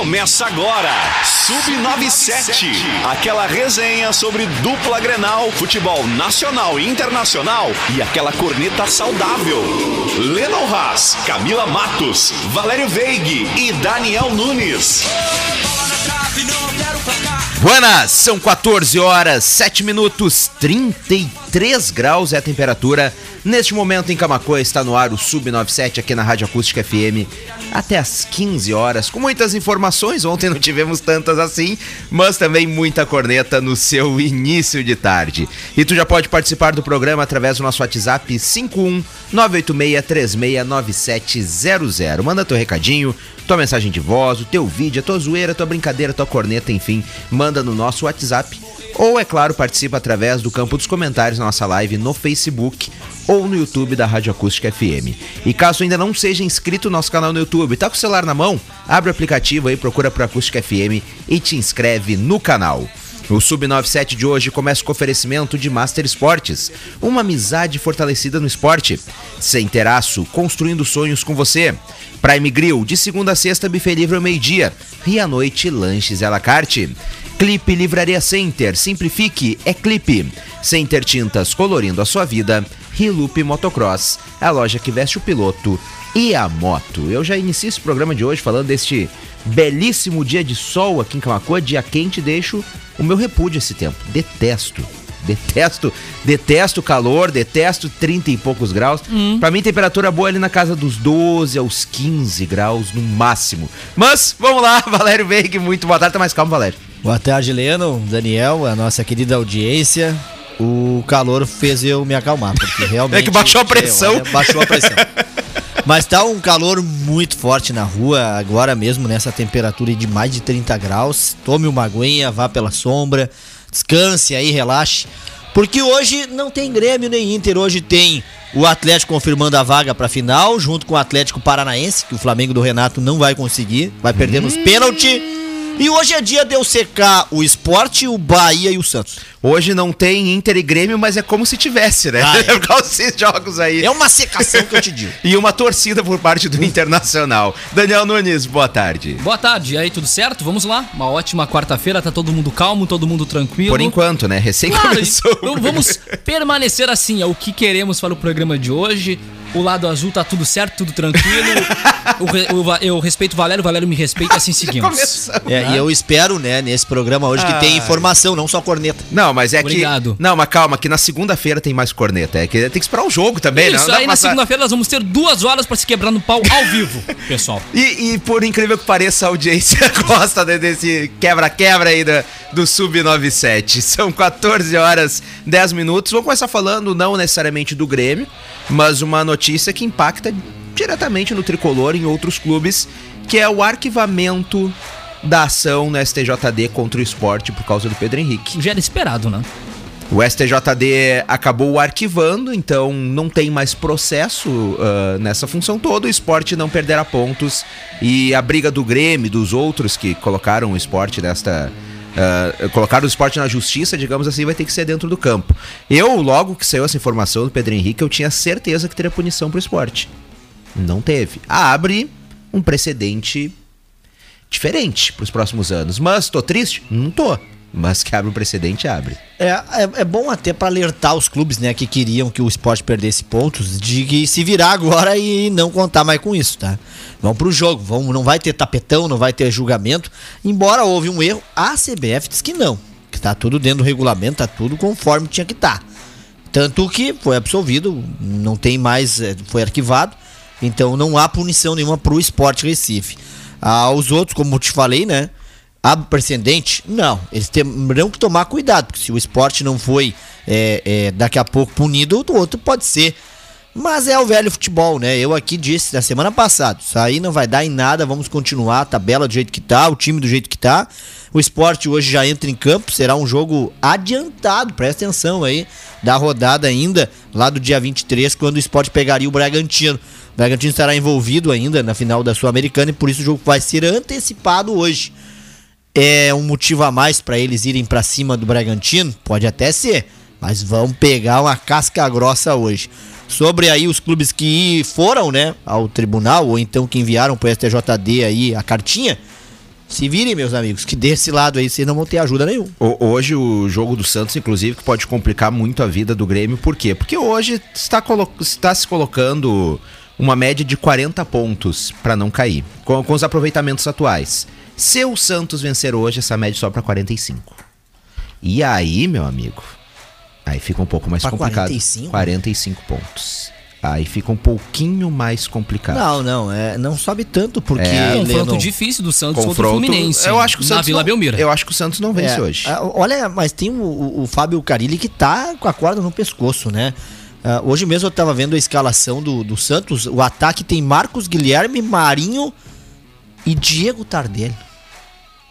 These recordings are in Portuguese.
Começa agora, Sub97, aquela resenha sobre dupla Grenal, futebol nacional e internacional e aquela corneta saudável. Lennon Haas, Camila Matos, Valério Veig e Daniel Nunes. Buenas, são 14 horas, 7 minutos, 33 graus é a temperatura. Neste momento em Camacoa está no ar o Sub97 aqui na Rádio Acústica FM até às 15 horas, com muitas informações. Ontem não tivemos tantas assim, mas também muita corneta no seu início de tarde. E tu já pode participar do programa através do nosso WhatsApp 51986369700. Manda teu recadinho, tua mensagem de voz, o teu vídeo, a tua zoeira, a tua brincadeira, a tua corneta, enfim, manda no nosso WhatsApp. Ou, é claro, participa através do campo dos comentários na nossa live no Facebook ou no YouTube da Rádio Acústica FM. E caso ainda não seja inscrito no nosso canal no YouTube, tá com o celular na mão? Abre o aplicativo aí, procura por Acústica FM e te inscreve no canal. O Sub97 de hoje começa com oferecimento de Master Esportes, uma amizade fortalecida no esporte. Sem teraço, construindo sonhos com você. Prime Grill, de segunda a sexta, buffet livre ao meio-dia. E à noite, lanches à la carte. Clipe Livraria Center, simplifique, é clipe. Center Tintas, colorindo a sua vida. Rilupe Motocross, a loja que veste o piloto e a moto. Eu já inicio esse programa de hoje falando deste belíssimo dia de sol aqui em Camacoa, dia quente, deixo o meu repúdio esse tempo. Detesto. Detesto, detesto calor, detesto 30 e poucos graus. Hum. Para mim, temperatura boa ali na casa dos 12 aos 15 graus no máximo. Mas, vamos lá, Valério Veig, muito boa tarde. Tá mais calmo, Valério. Boa tarde, Leno, Daniel, a nossa querida audiência. O calor fez eu me acalmar, porque realmente. É que baixou a pressão. Olha, baixou a pressão. Mas tá um calor muito forte na rua, agora mesmo nessa temperatura de mais de 30 graus. Tome uma aguinha, vá pela sombra, descanse aí, relaxe. Porque hoje não tem Grêmio nem Inter, hoje tem o Atlético confirmando a vaga para final, junto com o Atlético Paranaense, que o Flamengo do Renato não vai conseguir, vai perder hum. nos pênaltis. E hoje é dia de eu secar o esporte, o Bahia e o Santos. Hoje não tem Inter e Grêmio, mas é como se tivesse, né? Ah, é. Por causa desses jogos aí. É uma secação que eu te digo. e uma torcida por parte do Internacional. Daniel Nunes, boa tarde. Boa tarde. E aí, tudo certo? Vamos lá. Uma ótima quarta-feira, tá todo mundo calmo, todo mundo tranquilo. Por enquanto, né? Recém claro, começou. Então vamos permanecer assim, é o que queremos para o programa de hoje o lado azul tá tudo certo, tudo tranquilo. eu, eu, respeito o Valério, o Valério me respeita, assim seguimos. É, e eu espero, né, nesse programa hoje que tem informação, não só corneta. Não, mas é Obrigado. que. Não, mas calma, que na segunda-feira tem mais corneta. É que tem que esperar o jogo também, Isso, né? aí na segunda-feira nós vamos ter duas horas para se quebrar no pau ao vivo, pessoal. E, e, por incrível que pareça, a audiência gosta desse quebra-quebra aí do, do Sub-97. São 14 horas 10 minutos. Vamos começar falando não necessariamente do Grêmio, mas uma notícia que impacta diretamente no tricolor em outros clubes, que é o arquivamento da ação no STJD contra o esporte por causa do Pedro Henrique. Já era esperado, né? O STJD acabou arquivando, então não tem mais processo uh, nessa função toda. O esporte não perderá pontos e a briga do Grêmio, dos outros que colocaram o esporte nesta Uh, colocar o esporte na justiça, digamos assim, vai ter que ser dentro do campo. Eu, logo que saiu essa informação do Pedro Henrique, eu tinha certeza que teria punição pro esporte. Não teve. Abre um precedente diferente para os próximos anos. Mas tô triste? Não tô. Mas que abre um precedente, abre. É, é, é bom até para alertar os clubes, né, que queriam que o esporte perdesse pontos, de que se virar agora e não contar mais com isso, tá? Vão pro jogo, vão, não vai ter tapetão, não vai ter julgamento. Embora houve um erro, a CBF diz que não, que tá tudo dentro do regulamento, tá tudo conforme tinha que estar. Tá. Tanto que foi absolvido, não tem mais, é, foi arquivado, então não há punição nenhuma pro esporte Recife. Aos outros, como eu te falei, né? Abre precedente? Não. Eles terão que tomar cuidado, porque se o esporte não foi é, é, daqui a pouco punido, o outro pode ser. Mas é o velho futebol, né? Eu aqui disse na semana passada, isso aí não vai dar em nada, vamos continuar a tabela do jeito que tá, o time do jeito que tá. O esporte hoje já entra em campo, será um jogo adiantado, presta atenção aí, da rodada ainda, lá do dia 23, quando o esporte pegaria o Bragantino. O Bragantino estará envolvido ainda na final da Sul-Americana e por isso o jogo vai ser antecipado hoje é um motivo a mais para eles irem para cima do Bragantino? Pode até ser, mas vão pegar uma casca grossa hoje. Sobre aí os clubes que foram, né, ao tribunal ou então que enviaram para o STJD aí a cartinha, Se virem, meus amigos, que desse lado aí vocês não vão ter ajuda nenhuma. Hoje o jogo do Santos, inclusive, que pode complicar muito a vida do Grêmio. Por quê? Porque hoje está, colo- está se colocando uma média de 40 pontos para não cair, com, com os aproveitamentos atuais. Se o Santos vencer hoje, essa média sobe para 45. E aí, meu amigo, aí fica um pouco mais Pra complicado. 45? 45 pontos. Aí fica um pouquinho mais complicado. Não, não, é, não sobe tanto, porque. É. Confronto Leno- difícil do Santos contra o Confronto. Fluminense. Eu acho que o na Santos Vila não, Belmiro. Eu acho que o Santos não vence É, hoje. ah, Olha, mas tem o, o- o Fábio Carilli que tá com a corda no pescoço, né? Ah, hoje mesmo eu tava vendo a escalação do, do Santos. O ataque tem Marcos Guilherme, Marinho e Diego Tardelli.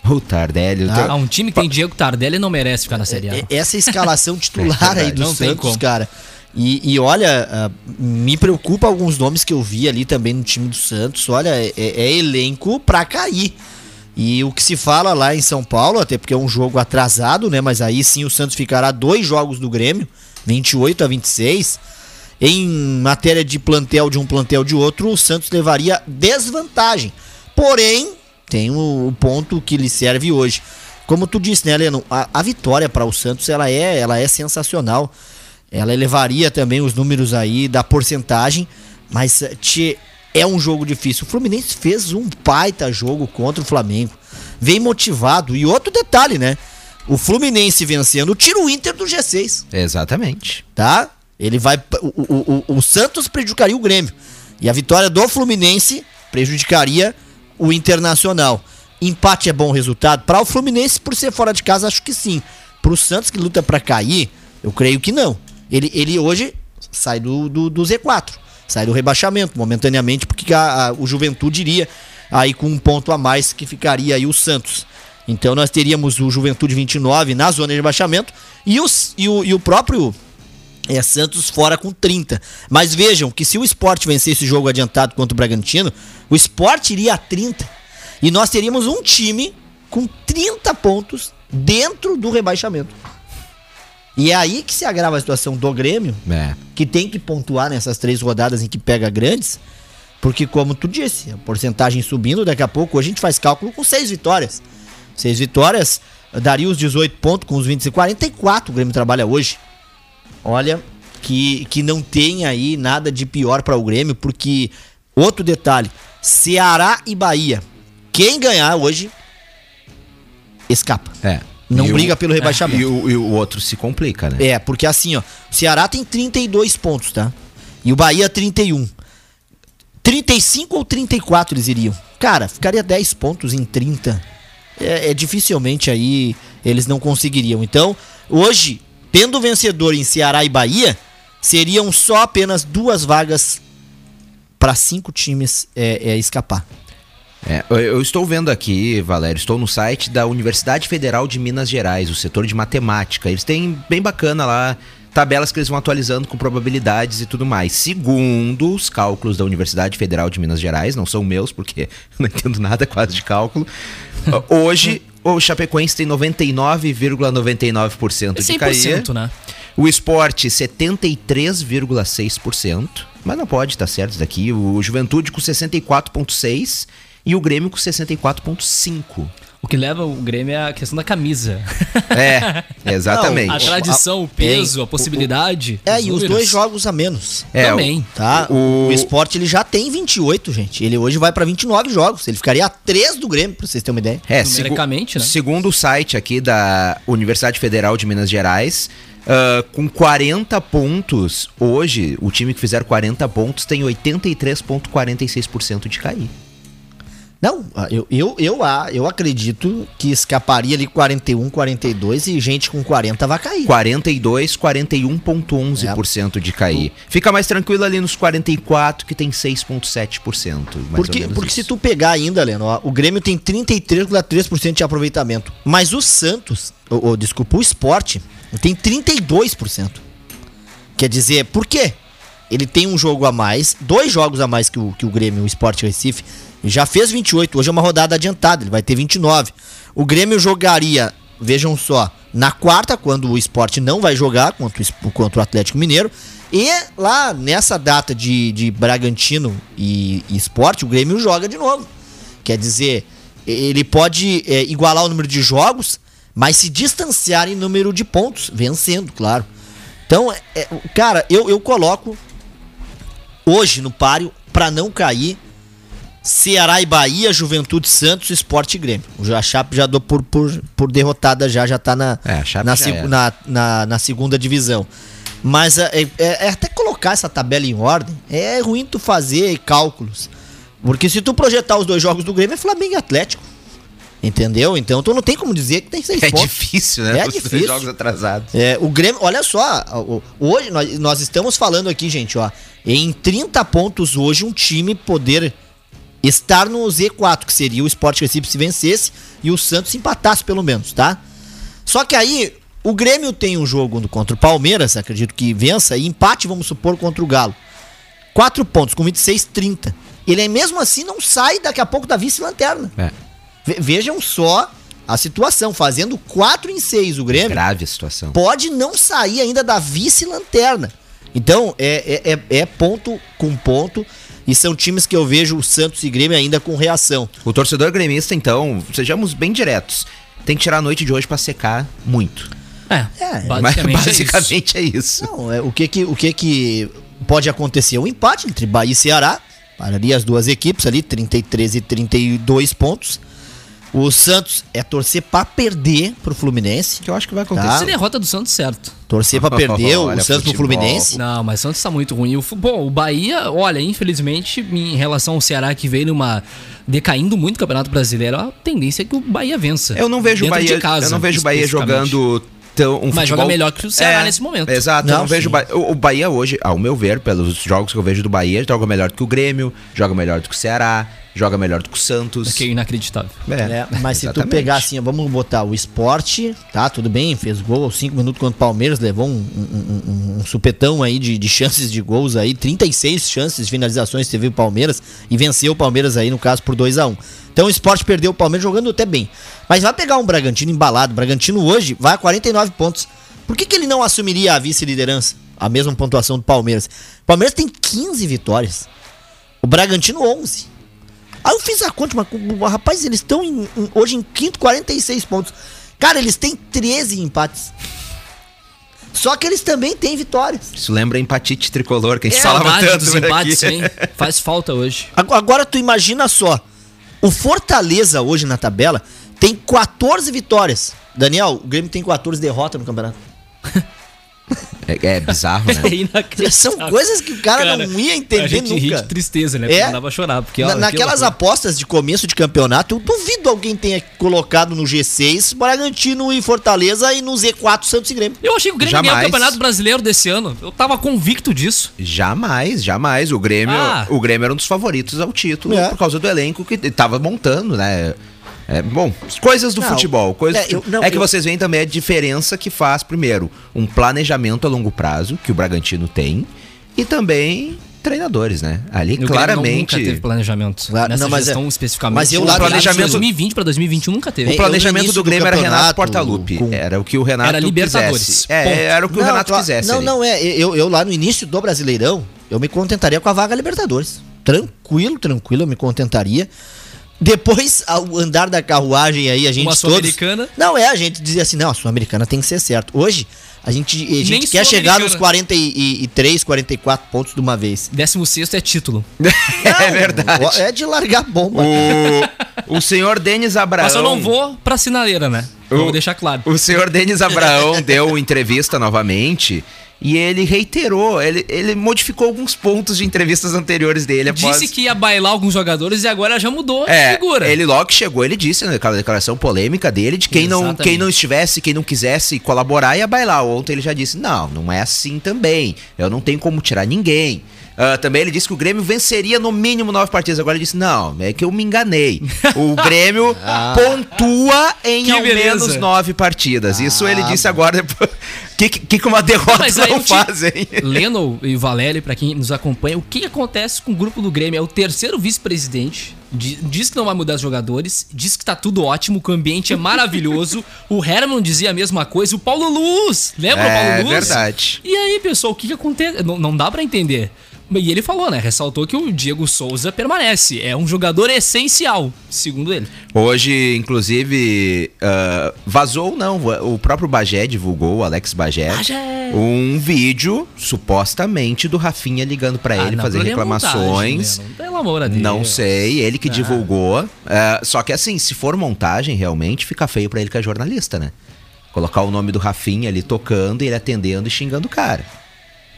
O Tardelli. o Ah, um time que tem Diego Tardelli não merece ficar na Série A. É- Essa escalação titular É aí do Não Santos, cara. E, e olha, ah, me preocupa alguns nomes que eu vi ali também no time do Santos. Olha, é, é elenco pra cair. E o que se fala lá em São Paulo, até porque é um jogo atrasado, né? Mas aí sim o Santos ficará dois jogos do Grêmio, 28 a 26. Em matéria de plantel de um plantel de outro, o Santos levaria desvantagem. Porém, tem o, o ponto que lhe serve hoje. Como tu disse, né, Leno? A, a vitória para o Santos ela é, ela é sensacional. Ela elevaria também os números aí da porcentagem, mas eh, tchê, é um jogo difícil. O Fluminense fez um baita jogo contra o Flamengo. Vem motivado. E outro detalhe, né? O Fluminense vencendo tira o Inter do G6 Exatamente. tá? Ele vai. O, o, o, o Santos prejudicaria o Grêmio. E a vitória do Fluminense prejudicaria o Internacional. Empate é bom resultado. Para o Fluminense, por ser fora de casa, acho que sim. Para o Santos, que luta para cair, eu creio que não. Ele, ele hoje sai do, do, do Z4, sai do rebaixamento momentaneamente, porque a, a- o Juventude iria aí com um ponto a mais que ficaria aí o Santos. Então nós teríamos o Juventude 29 na zona de rebaixamento e, os, e, o, e o próprio é Santos fora com 30. Mas vejam que se o Sport vencer esse jogo adiantado contra o Bragantino, o Sport iria a 30. E nós teríamos um time com 30 pontos dentro do rebaixamento. E é aí que se agrava a situação do Grêmio, É. que tem que pontuar nessas três rodadas em que pega grandes, porque como tu disse, a porcentagem subindo, daqui a pouco hoje a gente faz cálculo com seis vitórias. Seis vitórias daria os 18 pontos com os 20 e 44 o Grêmio trabalha hoje. Olha, que, que não tem aí nada de pior para o Grêmio, porque outro detalhe, Ceará e Bahia. Quem ganhar hoje escapa. É. Não E o- briga pelo rebaixamento. E o, e o outro se complica, né? É, porque assim, ó, o Ceará tem 32 pontos, tá? E o Bahia 31. 35 ou 34 eles iriam. Cara, ficaria 10 pontos em 30. É, é dificilmente aí eles não conseguiriam. Então, hoje, tendo vencedor em Ceará e Bahia, seriam só apenas duas vagas para cinco times é, é, escapar. É, eu- estou vendo aqui, Valério, estou no site da Universidade Federal de Minas Gerais, o setor de matemática. Eles têm bem bacana lá tabelas que eles vão atualizando com probabilidades e tudo mais. Segundo os cálculos da Universidade Federal de Minas Gerais, não são meus porque eu não entendo nada quase de cálculo. Hoje o Chapecoense tem 99,99% É de cair. 100%, né? O esporte, 73,6%. Mas não pode estar certo isso daqui. O Juventude com 64,6% e o Grêmio com 64,5%. O que leva o Grêmio é a questão da camisa. É, exatamente. A tradição, o peso, É, a possibilidade. É, os e os dois jogos a menos. É, Também. Tá? O- O, esporte ele já tem 28, gente. Ele hoje vai pra 29 jogos. Ele ficaria a 3 do Grêmio, pra vocês terem uma ideia. É, segu- Numericamente, né? segundo o site aqui da Universidade Federal de Minas Gerais, ah, com 40 pontos, hoje, o time que fizer 40 pontos tem 83,46% de cair. Não, eu, eu, eu, ah, eu acredito que escaparia ali 41, 42 e gente com 40 vai cair. 42, 41,11% de cair. Fica mais tranquilo ali nos 44, que tem 6,7%. mais ou Porque, porque se tu pegar ainda, Leno, ó, o Grêmio tem 33,3% de aproveitamento. Mas o Santos, ou, ou, desculpa, o esporte, tem 32%. Quer dizer, por quê? Ele tem um jogo a mais, dois jogos a mais que o, que o Grêmio, o Esporte Recife. Já fez 28, hoje é uma rodada adiantada, ele vai ter 29. O Grêmio jogaria, vejam só, na quarta, quando o esporte não vai jogar contra o, contra o Atlético Mineiro. E lá nessa data de, de Bragantino e, e esporte, o Grêmio joga de novo. Quer dizer, ele pode é, igualar o número de jogos, mas se distanciar em número de pontos, vencendo, claro. Então, é, é, cara, eu, eu coloco hoje no páreo para não cair Ceará e Bahia, Juventude Santos, Esporte e Grêmio. A Chape já dou por, por, por derrotada já, já tá na, É, na, já era. na, na, na segunda divisão. Mas é, é- é até colocar essa tabela em ordem, é ruim tu fazer cálculos. Porque se tu projetar os dois jogos do Grêmio, é Flamengo e Atlético. Entendeu? Então tu não tem como dizer que tem seis É pontos. difícil, né? É Os difícil. jogos atrasados. É, o Grêmio, olha só, hoje nós, nós estamos falando aqui, gente, ó, em 30 pontos hoje um time poder estar no Z4, que seria o Sport Recife se vencesse e o Santos empatasse pelo menos, tá? Só que aí o Grêmio tem um jogo contra o Palmeiras, acredito que vença, e empate, vamos supor, contra o Galo. 4 pontos, com 26, 30. Ele mesmo assim não sai daqui a pouco da vice-lanterna. É, Ve- Vejam só a situação, fazendo 4 em 6 o Grêmio grave a situação. pode não sair ainda da vice-lanterna. Então, é, é, é- é ponto com ponto. E são times que eu vejo o Santos e Grêmio ainda com reação. O torcedor gremista, então, sejamos bem diretos, tem que tirar a noite de hoje pra secar muito. É, É, Mas basicamente, é isso. basicamente é isso. Não, é, o, que que, o que que pode acontecer? Um empate entre Bahia e Ceará. Pararia as duas equipes ali, 33 e 32 pontos. O Santos é torcer pra perder pro Fluminense. Que eu acho que vai Tá. acontecer. Se derrota do Santos, certo. Torcer pra perder o Olha, Santos pro. Fluminense. Não, mas o Santos tá muito ruim. O, bom, o Bahia, olha, infelizmente, em relação ao Ceará que veio numa. decaindo muito o Campeonato Brasileiro, a tendência é que o Bahia vença. Eu não vejo o Bahia, casa, eu não vejo o Bahia jogando tão um Mas joga futebol- melhor que o Ceará nesse momento. Exato, eu Não, não vejo o Bahia, o o Bahia hoje, ao meu ver, pelos jogos que eu vejo do Bahia, joga melhor do que o Grêmio, joga melhor do que o Ceará, joga melhor do que o Santos. Que é inacreditável. É, mas se tu pegar assim, vamos botar o esporte, tá? Tudo bem, fez gol aos 5 minutos contra o Palmeiras, levou um, um- um- um supetão aí de, de chances de gols aí, 36 chances de finalizações teve o Palmeiras e venceu o Palmeiras aí, no caso, por 2 a 1 Então o esporte perdeu o Palmeiras jogando até bem. Mas vai pegar um Bragantino embalado. O Bragantino hoje vai a 49 pontos. Por que, que ele não assumiria a vice-liderança? A mesma pontuação do Palmeiras. O Palmeiras tem 15 vitórias. O Bragantino 11. Aí eu fiz a conta, mas o- rapaz, eles estão em- em- hoje em quinto, 46 pontos. Cara, eles têm 13 empates. Só que eles também têm vitórias. Isso lembra empatite tricolor, que a gente É, falava saudade tanto dos empates, aqui. hein? Faz falta hoje. Ag- Agora tu imagina só. O Fortaleza hoje na tabela tem 14 vitórias. Daniel, o Grêmio tem 14 derrotas no campeonato. É, é bizarro, né? É inacreditável. São coisas que o cara, não ia entender a gente ri nunca. de tristeza, né? É. Porque Não dava a chorar. Porque, Na- ó, que naquelas apostas de começo de campeonato, eu duvido alguém tenha colocado no G6 Bragantino e Fortaleza e no Z4 Santos e Grêmio. Eu achei que o Grêmio ia ganhar o Jamais. Campeonato Brasileiro desse ano. Eu tava convicto disso. Jamais, jamais. O Grêmio, Ah. o Grêmio era um dos favoritos ao título É. por causa do elenco que tava montando, né? É, bom, coisas do Não, futebol. Coisas é, eu- não, é que eu- vocês veem também a diferença que faz, primeiro, um planejamento a longo prazo, que o Bragantino tem, e também treinadores, né? Ali o claramente. nunca teve planejamento. Claro, Nessa não, mas é- gestão especificamente. mas eu o planejamento de planejamento- 2020 pra 2021 nunca teve. O É, planejamento no do Grêmio do era Renato Portaluppi. com- Era o que o Renato Era Libertadores. quisesse. É, era o que o Não, Renato claro- quisesse. Não, ali. não, é. Eu, eu lá no início do Brasileirão, eu me contentaria com a vaga Libertadores. Tranquilo, tranquilo, eu me contentaria. Depois, ao andar da carruagem aí, a gente Uma todos... Sul-Americana. Não, é, a gente dizia assim, não, a Sul-Americana tem que ser certo. Hoje, a gente, a gente Nem quer chegar nos Sul-Americana. 43, 44 pontos de uma vez. 16 é título. é verdade. Não, É de largar bomba. O, o senhor Denis Abraão. Mas eu não vou pra sinaleira, né? O- Vou deixar claro. O senhor Denis Abraão deu entrevista novamente e ele reiterou, ele, ele modificou alguns pontos de entrevistas anteriores dele após... Disse que ia bailar alguns jogadores e agora já mudou a É, figura. ele logo que chegou, ele disse naquela declaração polêmica dele de quem não, quem não estivesse, quem não quisesse colaborar ia bailar. Ontem ele já disse, não, não é assim também. Eu não tenho como tirar ninguém. Ah, também ele disse que o Grêmio venceria no mínimo nove partidas. Agora ele disse, não, é que eu me enganei. O Grêmio pontua em Que ao beleza. menos nove partidas. Isso ele disse agora. O que, que, que uma derrota não te- faz, hein? Leno e Valério, pra quem nos acompanha, o que acontece com o grupo do Grêmio? É o terceiro vice-presidente. di- Diz que não vai mudar os jogadores, diz que tá tudo ótimo, que o ambiente é maravilhoso. o Herman dizia a mesma coisa, o Paulo Luz, lembra o É Paulo Luz? verdade. E aí, pessoal, o que, que acontece? Não, não dá pra entender. E ele falou, né? Ressaltou que o Diego Souza permanece. É um jogador essencial, segundo ele. Hoje, inclusive, ah, vazou não, o próprio Bagé divulgou, o Alex Bagé, Bagé. um vídeo, supostamente, do Rafinha ligando pra Ah, ele, não, fazer é reclamações. montagem, né? Pelo amor de Deus. Não sei, ele que divulgou. Ah, só que assim, se for montagem, realmente fica feio pra ele que é jornalista, né? Colocar o nome do Rafinha ali tocando e ele atendendo e xingando o cara.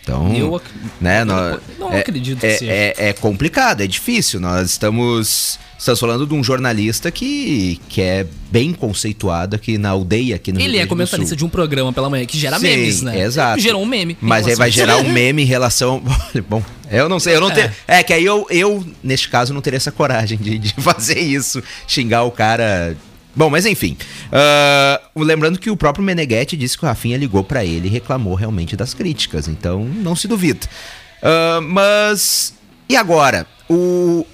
Então, Eu ac- né, eu nó- não é, acredito que é, seja. é, é complicado, é difícil. Nós estamos, estamos falando de um jornalista que, que é bem conceituado aqui na aldeia, aqui no Rio Ele é Grande do comentarista de um programa pela manhã que gera Sim, memes, né? exato. Gerou um meme. em Mas aí vai a isso. gerar um meme em relação. Bom, eu não sei, eu não É. tenho. É que aí eu, eu, neste caso, não teria essa coragem de, de fazer isso, xingar o cara. Bom, mas enfim. Ah, lembrando que o próprio Meneghetti disse que o Rafinha ligou pra ele e reclamou realmente das críticas, então não se duvida. Ah, mas. E agora? O,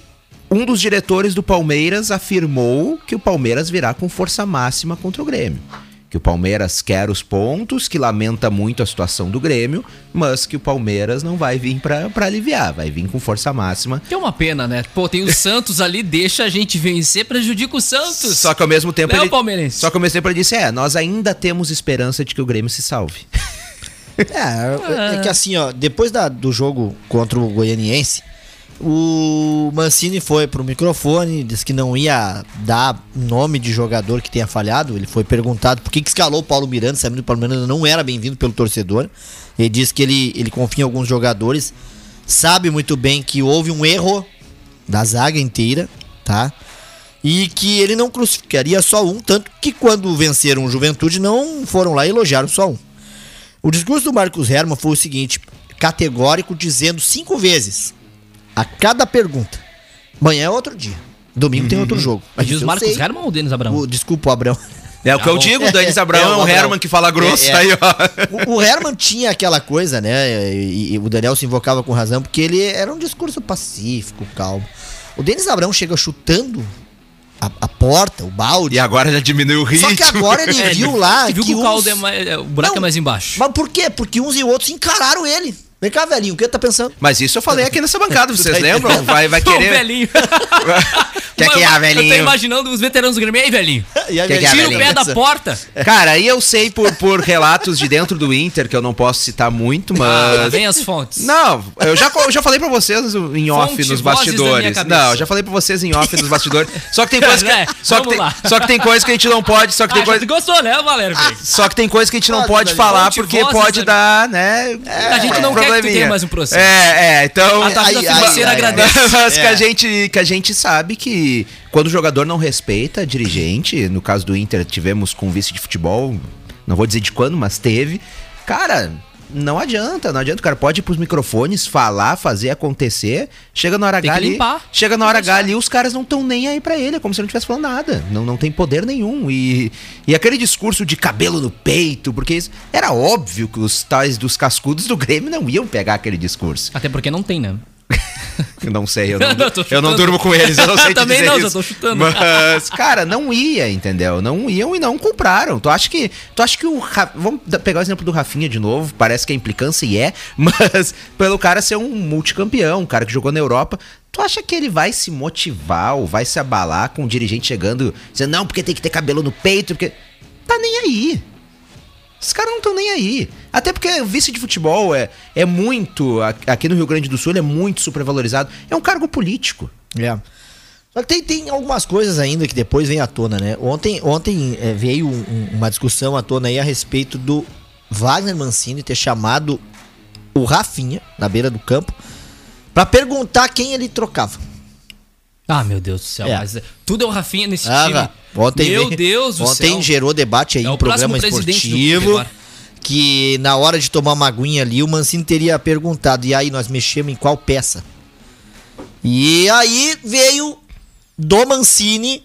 um dos diretores do Palmeiras afirmou que o Palmeiras virá com força máxima contra o Grêmio. Que o Palmeiras quer os pontos, que lamenta muito a situação do Grêmio, mas que o Palmeiras não vai vir pra pra aliviar, vai vir com força máxima. Que é uma pena, né? Pô, tem o Santos ali, deixa a gente vencer, prejudica o Santos. Só que ao mesmo tempo Não é o ele, palmeirense. só que ao mesmo tempo ele disse: "É, nós ainda temos esperança de que o Grêmio se salve". É, é que assim, ó, depois da- do jogo contra o Goianiense, o Mancini foi pro microfone, disse que não ia dar nome de jogador que tenha falhado. Ele foi perguntado por que, que escalou o Paulo Miranda, sabendo que o Paulo Miranda não era bem-vindo pelo torcedor. Ele disse que ele, ele confia em alguns jogadores, sabe muito bem que houve um erro da zaga inteira, tá? E que ele não crucificaria só um, tanto que quando venceram o Juventude não foram lá e elogiaram só um. O discurso do Marcos Herman foi o seguinte, categórico, dizendo cinco vezes a cada pergunta. Amanhã é outro dia. Domingo tem outro jogo. Mas diz o Marcos sei. Herman ou o Denis Abrão? O, desculpa, o Abrão. É o que Tá eu digo, o Denis Abrão É, é, o o. Herman que fala grosso, É, é. aí, ó. O, o Herman tinha aquela coisa, né? E, e o Daniel se invocava com razão, porque ele era um discurso pacífico, calmo. O Denis Abrão chega chutando a, a porta, o balde. E agora já diminuiu o ritmo. Só que agora ele É, viu lá. Você viu que, o uns- é mais, é, o buraco Não, é mais embaixo. Mas por quê? Porque uns e outros encararam ele. Vem cá, velhinho, o que tá pensando? Mas isso eu falei aqui nessa bancada, vocês tá lembram? Vai, vai Ô, querer. velhinho. Quer que é, Eu tô velhinho? imaginando os veteranos do Grêmio. E aí, velhinho? E aí, é, Tira o velhinho? pé da porta. Cara, aí eu sei por, por relatos de dentro do Inter, que eu não posso citar muito, Ah, mas. vem as fontes. Não, eu já, eu já falei pra vocês em off Fonte, nos vozes da minha bastidores. Não, eu já falei pra vocês em off nos bastidores. Só que tem coisa que, É, só, que vamos tem, lá. só que tem coisa que a gente não pode, só que tem Ah, já coisa, gostou, né, Valério? só que tem coisa que a gente não pode da falar porque pode da- dar, né? A gente não quer que tu probleminha. tenha mais um processo. É, é, então A tua vida financeira agradece. mas que, É. a gente, que a gente sabe que quando o jogador não respeita dirigente, no caso do Inter, tivemos com o vice de futebol, não vou dizer de quando, mas teve. Cara, não adianta, não adianta. O cara pode ir pros microfones, falar, fazer acontecer. Chega na hora Tem H ali. limpar. Chega na hora H ali, os caras não estão nem aí pra ele. É como se ele não estivesse falando nada. Não, não tem poder nenhum. E, e aquele discurso de cabelo no peito, porque isso, era óbvio que os tais dos cascudos do Grêmio não iam pegar aquele discurso. Até porque não tem, né? Eu não sei, eu não, tô eu não durmo com eles, eu não sei Também dizer não, isso. tô chutando. Mas, cara, não ia, entendeu? Não iam e não compraram. Tu acha que, tu acha que o vamos pegar o exemplo do Rafinha de novo, parece que é implicância e é, mas pelo cara ser um multicampeão, um cara que jogou na Europa, tu acha que ele vai se motivar ou vai se abalar com o dirigente chegando dizendo não, porque tem que ter cabelo no peito, porque tá nem aí. Os caras não estão nem aí. Até porque vice de futebol é, é muito. Aqui no Rio Grande do Sul ele é muito supervalorizado. É um cargo político. É. Só que tem, tem algumas coisas ainda que depois vem à tona, né? Ontem, ontem é, veio um- um- uma discussão à tona aí a respeito do Wagner Mancini ter chamado o Rafinha na beira do campo pra perguntar quem ele trocava. Ah, meu Deus do céu. É. Mas tudo é o Rafinha nesse Ah, time. ontem meu Deus do Ontem céu. gerou debate aí É em programa esportivo que na hora de tomar uma aguinha ali o Mancini teria perguntado e aí nós mexemos em qual peça. E aí veio do Mancini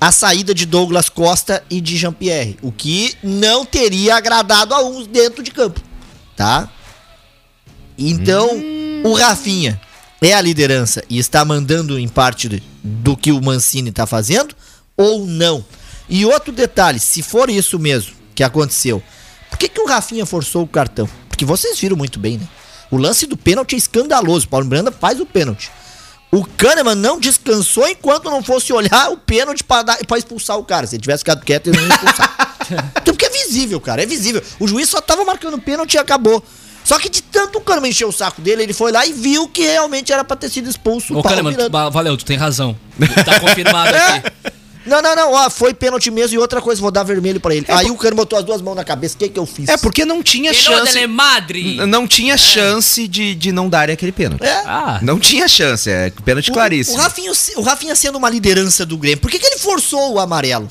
a saída de Douglas Costa e de Jean-Pierre, o que não teria agradado a uns dentro de campo, tá? Então, o Rafinha é a liderança e está mandando em parte de- do que o Mancini está fazendo ou não? E outro detalhe, se for isso mesmo que aconteceu, por que, que o Rafinha forçou o cartão? Porque vocês viram muito bem, né? O lance do pênalti é escandaloso. Paulo Miranda faz o pênalti. O Kahneman não descansou enquanto não fosse olhar o pênalti pra expulsar o cara. Se ele tivesse ficado quieto, ele não ia expulsar. então, porque é visível, cara, é visível. O juiz só tava marcando pênalti e acabou. Só que de tanto o Kahneman encher o saco dele, ele foi lá e viu que realmente era pra ter sido expulso Ô, o Kahneman, ba- valeu, tu tem razão. Tá confirmado aqui. Não, não, não, ó, foi pênalti mesmo e outra coisa, vou dar vermelho pra ele. Aí o Kahneman botou as duas mãos na cabeça, o que que eu fiz? É porque não tinha Pelota chance. de madre. Não tinha chance de, de não darem aquele pênalti. É. Ah, Não tinha chance, é pênalti O- claríssimo. O Rafinha, o Rafinha sendo uma liderança do Grêmio, por que, que ele forçou o amarelo?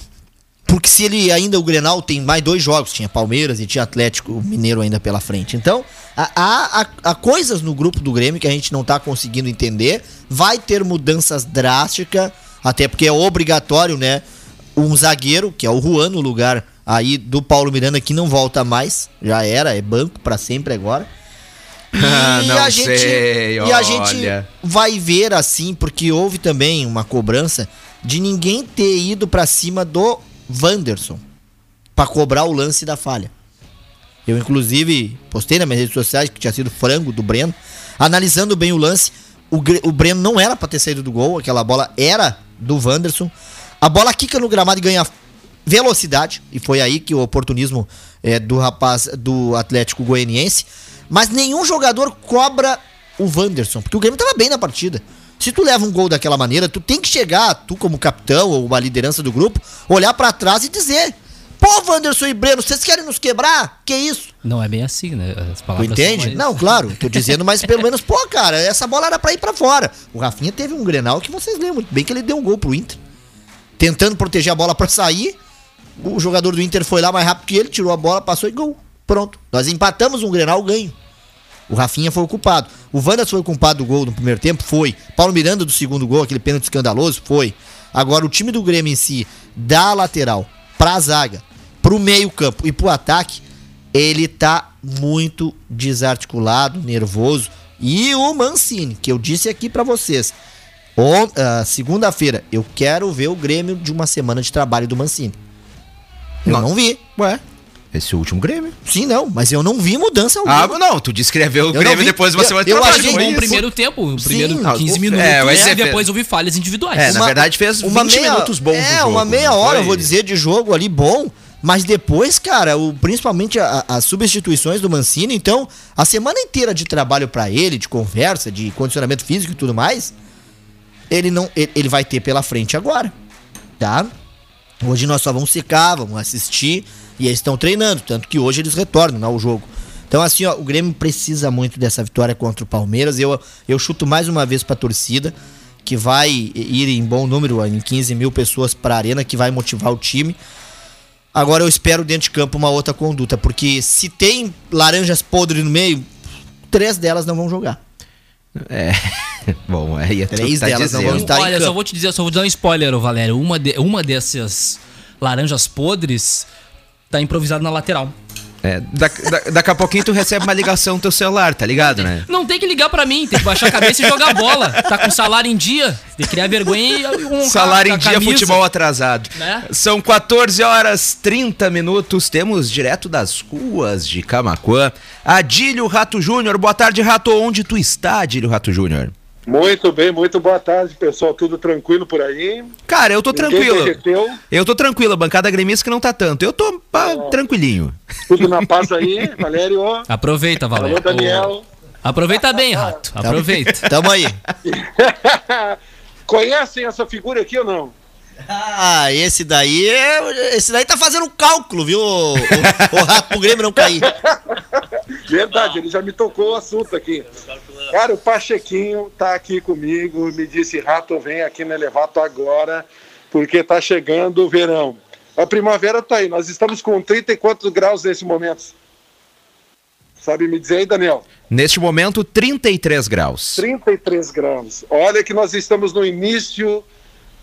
Porque se ele ainda, o Grenal tem mais dois jogos, tinha Palmeiras e tinha Atlético Mineiro ainda pela frente. Então, há, há, há- coisas no grupo do Grêmio que a gente não tá conseguindo entender. Vai ter mudanças drásticas, até porque é obrigatório, né? Um zagueiro, que é o Juan, no lugar aí do Paulo Miranda, que não volta mais. Já era, é banco pra sempre agora. E Ah, não a gente, sei, e a gente vai ver assim, porque houve também uma cobrança de ninguém ter ido pra cima do Wanderson pra cobrar o lance da falha. Eu, inclusive, postei nas minhas redes sociais que tinha sido frango do Breno, analisando bem o lance. O, o Breno não era pra ter saído do gol, aquela bola era do Wanderson. A bola quica no gramado e ganha velocidade, e foi aí que o oportunismo é, do rapaz do Atlético Goianiense. Mas nenhum jogador cobra o Wanderson, porque o Grêmio tava bem na partida. Se tu leva um gol daquela maneira, tu tem que chegar, tu como capitão ou uma liderança do grupo, olhar pra trás e dizer: Pô, Wanderson e Breno, vocês querem nos quebrar? Que isso? não é bem assim, né? As Tu palavras entende? são mais- Não, claro, tô dizendo, mas pelo menos, pô, cara, essa bola era pra ir pra fora. O Rafinha teve um Grenal que vocês lembram muito bem que ele deu um gol pro Inter. Tentando proteger a bola pra sair, o jogador do Inter foi lá mais rápido que ele, tirou a bola, passou e gol. Pronto. Nós empatamos um Grenal ganho. O Rafinha foi o culpado. O Wanderson foi o culpado do gol no primeiro tempo? Foi. Paulo Miranda do segundo gol, aquele pênalti escandaloso? Foi. Agora, o time do Grêmio em si, da lateral pra zaga, pro meio campo e pro ataque, ele tá muito desarticulado, nervoso. E o Mancini, que eu disse aqui pra vocês, ah, segunda-feira, eu quero ver o Grêmio de uma semana de trabalho do Mancini. Eu Não. não vi. Ué, esse último Grêmio. Sim, não, mas eu não vi mudança alguma. Ah, não, tu descreveu o Grêmio depois de uma Eu- semana de eu trabalho. achei um foi bom primeiro tempo, o primeiro Sim, 15 o- minutos, é, mas e depois houve falhas individuais. É, na verdade fez 20 minutos bons É, jogo, uma meia não hora, eu vou dizer, de jogo ali bom. Mas depois, cara, o, principalmente a- as substituições do Mancini, então, a semana inteira de trabalho pra ele, de conversa, de condicionamento físico e tudo mais, ele não ele, ele vai ter pela frente agora, tá? Hoje nós só vamos secar, vamos assistir e eles estão treinando, tanto que hoje eles retornam ao jogo. Então assim, ó, o Grêmio precisa muito dessa vitória contra o Palmeiras. Eu, eu chuto mais uma vez pra torcida, que vai ir em bom número, em 15 mil pessoas pra arena, que vai motivar o time. Agora eu espero dentro de campo uma outra conduta, porque se tem laranjas podres no meio, três delas não vão jogar. É. Bom, aí é Três tá delas não dizendo. vão estar em Olha, só vou te dizer, só vou te dar um spoiler, Valério. Uma, de- uma dessas laranjas podres tá improvisada na lateral. É, da, da- daqui a pouquinho tu recebe uma ligação no teu celular, tá ligado, né? Não tem que ligar pra mim, tem que baixar a cabeça e jogar bola. Tá com salário em dia, tem que criar vergonha e honrar Salário em dia, camisa. futebol atrasado. Né? São 14 horas 30 minutos. Temos direto das ruas de Camacuã. Adílio Rato Júnior. Boa tarde, Rato. Onde tu está, Adílio Rato Júnior? Muito bem, muito boa tarde, pessoal. Tudo tranquilo por aí? Cara, eu tô Ninguém tranquilo. derreteu? Eu tô tranquilo, a bancada gremista que não tá tanto. Eu tô pá, tranquilinho. Tudo na paz aí, Valério? Aproveita, Valério. Alô, Daniel. Aproveita bem, Rato. Aproveita. Tamo aí. Conhecem essa figura aqui ou não? Ah, esse daí é. Esse daí tá fazendo um cálculo, viu? O, o, o rato pro Grêmio não cair. Verdade, ele já me tocou o assunto aqui. Cara, o Pachequinho tá aqui comigo, me disse, Rato, vem aqui no Elevato agora, porque tá chegando o verão. A primavera tá aí, nós estamos com 30 e quantos graus nesse momento? Sabe me dizer aí, Daniel? Neste momento, 33 graus. 33 graus. Olha que nós estamos no início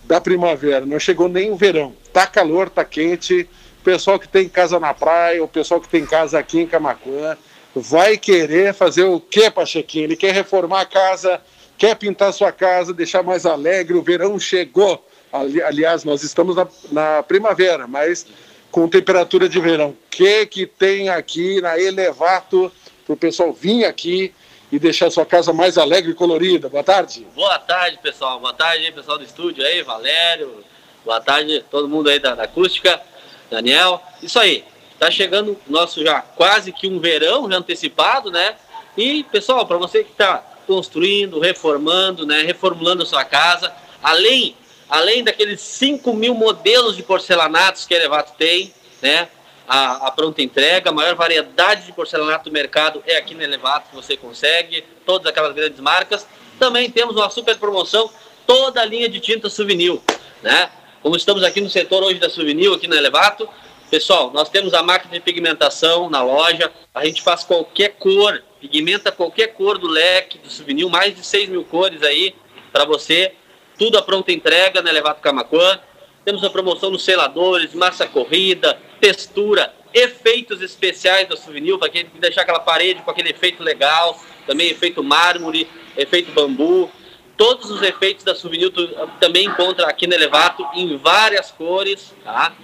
da primavera, não chegou nem o verão. Tá calor, tá quente. O pessoal que tem casa na praia, o pessoal que tem casa aqui em Camacuã, vai querer fazer o quê, Pachequinho? Ele quer reformar a casa, quer pintar sua casa, deixar mais alegre. O verão chegou. Ali- aliás, nós estamos na, na primavera, mas com temperatura de verão. O que que tem aqui na Elevato para o pessoal vir aqui e deixar sua casa mais alegre e colorida. Boa tarde. Boa tarde, pessoal. Boa tarde pessoal do estúdio aí, Valério. Boa tarde, todo mundo aí da, da acústica, Daniel. Isso aí, tá chegando nosso já quase que um verão já antecipado, né? E, pessoal, para você que está construindo, reformando, né, reformulando a sua casa, além, além daqueles 5 mil modelos de porcelanatos que a Elevato tem, né, a, a, pronta entrega, a maior variedade de porcelanato do mercado é aqui na Elevato que você consegue, todas aquelas grandes marcas. Também temos uma super promoção, toda a linha de tinta souvenir, né? Como estamos aqui no setor hoje da souvenir, aqui na Elevato, pessoal, nós temos a máquina de pigmentação na loja, a gente faz qualquer cor, pigmenta qualquer cor do leque do souvenir, mais de 6 mil cores aí para você, tudo a pronta entrega na Elevato Camacuã. Temos a promoção nos seladores, massa corrida, textura, efeitos especiais da souvenir, para quem deixar aquela parede com aquele efeito legal, também efeito mármore, efeito bambu. Todos os efeitos da souvenir tu também encontra aqui no Elevato em várias cores, tá?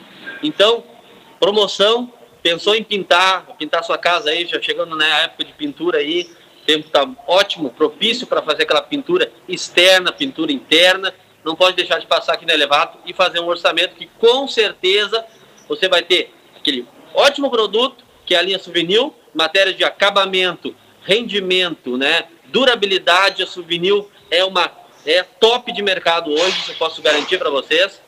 Então, promoção, pensou em pintar, pintar sua casa aí, já chegando na época de pintura aí, o tempo está ótimo, propício para fazer aquela pintura externa, pintura interna, não pode deixar de passar aqui no Elevato e fazer um orçamento que com certeza você vai ter aquele ótimo produto, que é a linha Souvenir, matéria de acabamento, rendimento, né, durabilidade, a Souvenir é uma é top de mercado hoje, eu posso garantir para vocês.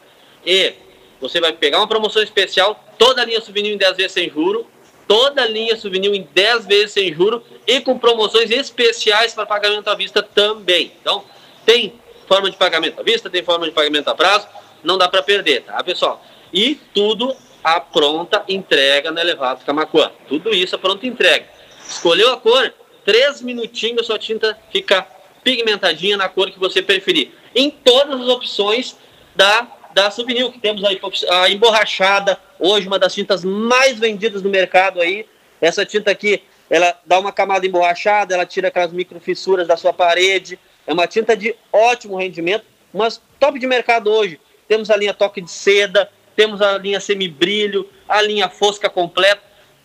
E você vai pegar uma promoção especial, toda a linha Souvenir em 10 vezes sem juro, toda a linha Souvenir em 10 vezes sem juro e com promoções especiais para pagamento à vista também. Então, tem forma de pagamento à vista, tem forma de pagamento a prazo, não dá para perder, tá, pessoal? E tudo a pronta entrega na Elevado Camacuã. Tudo isso a pronta entrega. Escolheu a cor, três minutinhos a sua tinta fica pigmentadinha na cor que você preferir. Em todas as opções da, da Souvenir, que temos aí a emborrachada, hoje uma das tintas mais vendidas no mercado aí. Essa tinta aqui, ela dá uma camada emborrachada, ela tira aquelas microfissuras da sua parede, é uma tinta de ótimo rendimento, mas top de mercado hoje. Temos a linha toque de seda, temos a linha semibrilho, a linha fosca completa,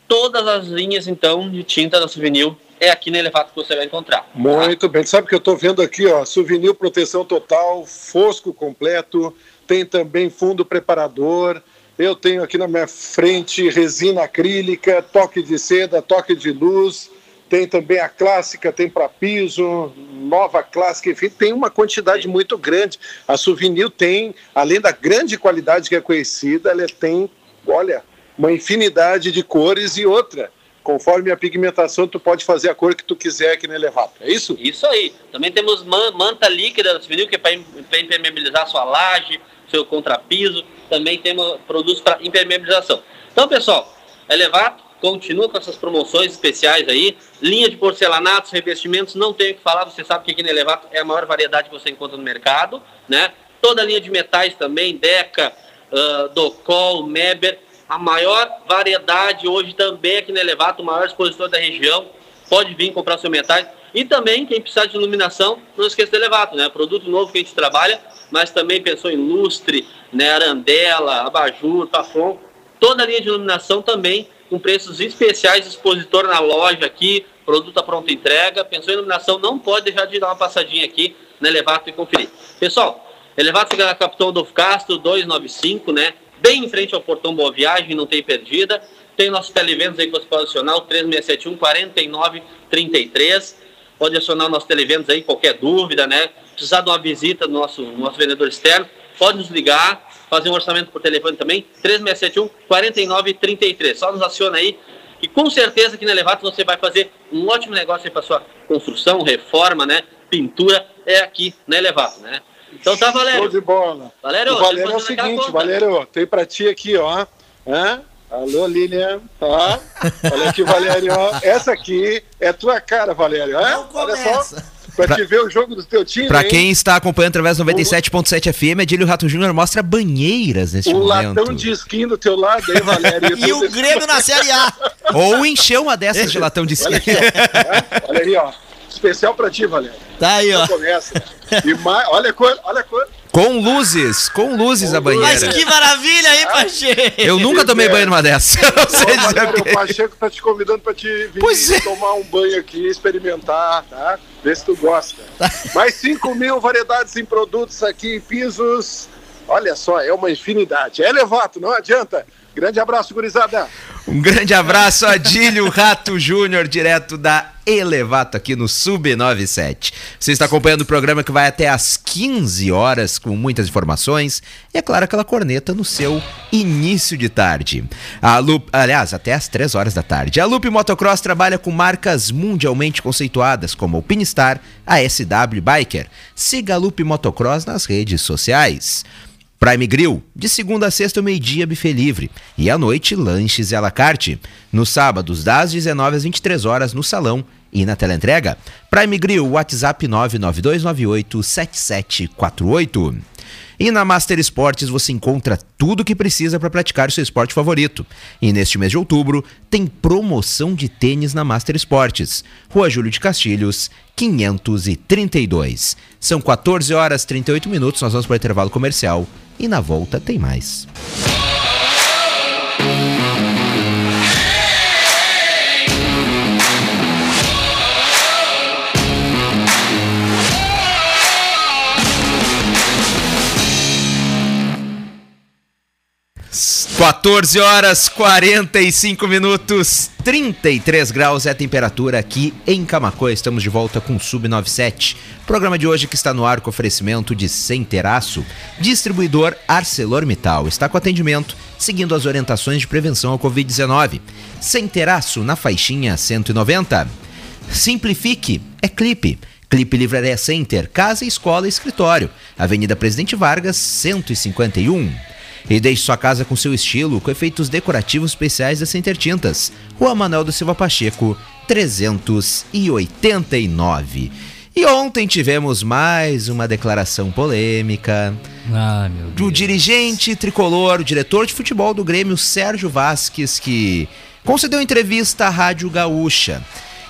todas as linhas então de tinta da Souvenir é aqui na Elevato que você vai encontrar. Muito bem. Sabe que eu estou vendo aqui, ó, Souvenir proteção total, fosco completo, tem também fundo preparador. Eu tenho aqui na minha frente resina acrílica, toque de seda, toque de luz, tem também a clássica, tem para piso, nova clássica, enfim, tem uma quantidade muito grande. A Souvenir tem, além da grande qualidade que é conhecida, ela tem, olha, uma infinidade de cores e outra. Conforme a pigmentação, tu pode fazer a cor que tu quiser aqui no elevado. É isso? Isso aí. Também temos manta líquida da Souvenir, que é para impermeabilizar sua laje, seu contrapiso. Também temos produtos para impermeabilização. Então, pessoal, Elevato continua com essas promoções especiais aí. Linha de porcelanatos, revestimentos, não tenho o que falar, você sabe que aqui na Elevato é a maior variedade que você encontra no mercado, né? Toda a linha de metais também, Deca, uh, Docol, Meber, a maior variedade hoje também aqui na Elevato, o maior expositor da região, pode vir comprar seu metais. E também, quem precisar de iluminação, não esqueça do Elevato, né? Produto novo que a gente trabalha, mas também pensou em lustre, né? arandela, abajur, tafon, toda a linha de iluminação também com preços especiais, expositor na loja aqui, produto à pronta entrega. Pensou em iluminação, não pode deixar de dar uma passadinha aqui na Elevato e conferir. Pessoal, Elevato fica na Capitão Adolfo Castro, 295, né? Bem em frente ao Portão Boa Viagem, não tem perdida. Tem nossos televentos aí que você pode acionar, o 3671 4933. Pode acionar nossos televentos aí, qualquer dúvida, né? Precisar de uma visita do nosso, nosso vendedor externo, pode nos ligar fazer um orçamento por telefone também, 3671 4933. Só nos aciona aí, que com certeza aqui na Elevato você vai fazer um ótimo negócio para sua construção, reforma, né? Pintura, é aqui na Elevato, né? Então tá, Valério. Show de bola. Valério, o Valério é o seguinte, Valério, tem para ti aqui, ó. Hã? Alô, Lilian. Ó, olha aqui, Valério. Essa aqui é tua cara, Valério. Hã? Olha só. Pra, pra te ver o jogo do teu time. Pra hein? quem está acompanhando através do 97.7 FM, Edílio Rato Júnior mostra banheiras neste o momento. O latão de skin do teu lado aí, Valério. e o Grêmio na Série A. Ou encher uma dessas de latão de skin. Olha, aqui, olha aí, ó. Especial pra ti, Valério. Tá aí, ó. Começa. E mais, olha a cor, olha a cor. Com luzes, com luzes a Mas banheira. que maravilha, hein, Pacheco? Eu nunca tomei banho numa dessa. Não sei Ô, dizer Valério, o. Pacheco tá te convidando pra te vir Pois é. tomar um banho aqui, experimentar, tá? Ver se tu gosta. Mais 5 mil variedades em produtos aqui, pisos. Olha só, é uma infinidade. É Levato, não adianta. Grande abraço, gurizada. Um grande abraço a Dílio Rato Júnior, direto da Elevato aqui no Sub97. Você está acompanhando o programa que vai até às 15 horas com muitas informações e, é claro, aquela corneta no seu início de tarde. A Lup, aliás, até às 3 horas da tarde. A Loop Motocross trabalha com marcas mundialmente conceituadas como o Pinstar, a SW Biker. Siga a Loop Motocross nas redes sociais. Prime Grill, de segunda a sexta, meio-dia, buffet livre. E à noite, lanches e à la carte. Nos sábados, das 19 às 23 horas, no salão e na teleentrega. Prime Grill, WhatsApp 992987748. E na Master Esportes você encontra tudo o que precisa para praticar seu esporte favorito. E neste mês de outubro tem promoção de tênis na Master Esportes. Rua Júlio de Castilhos, 532. São 14 horas e 38 minutos, nós vamos para o intervalo comercial e na volta tem mais. 14 horas 45 minutos, 33 graus é a temperatura aqui em Camacoa. Estamos de volta com o Sub 97. Programa de hoje que está no ar com oferecimento de Sem distribuidor ArcelorMittal. Está com atendimento seguindo as orientações de prevenção ao Covid-19. Sem na faixinha 190. Simplifique é clipe. Clipe Livraria Center, casa, escola e escritório. Avenida Presidente Vargas, 151. E deixe sua casa com seu estilo, com efeitos decorativos especiais da Center Tintas. Rua Manuel do Silva Pacheco, 389. E ontem tivemos mais uma declaração polêmica Ah, meu do dirigente tricolor, o diretor de futebol do Grêmio, Sérgio Vasques, que concedeu entrevista à Rádio Gaúcha.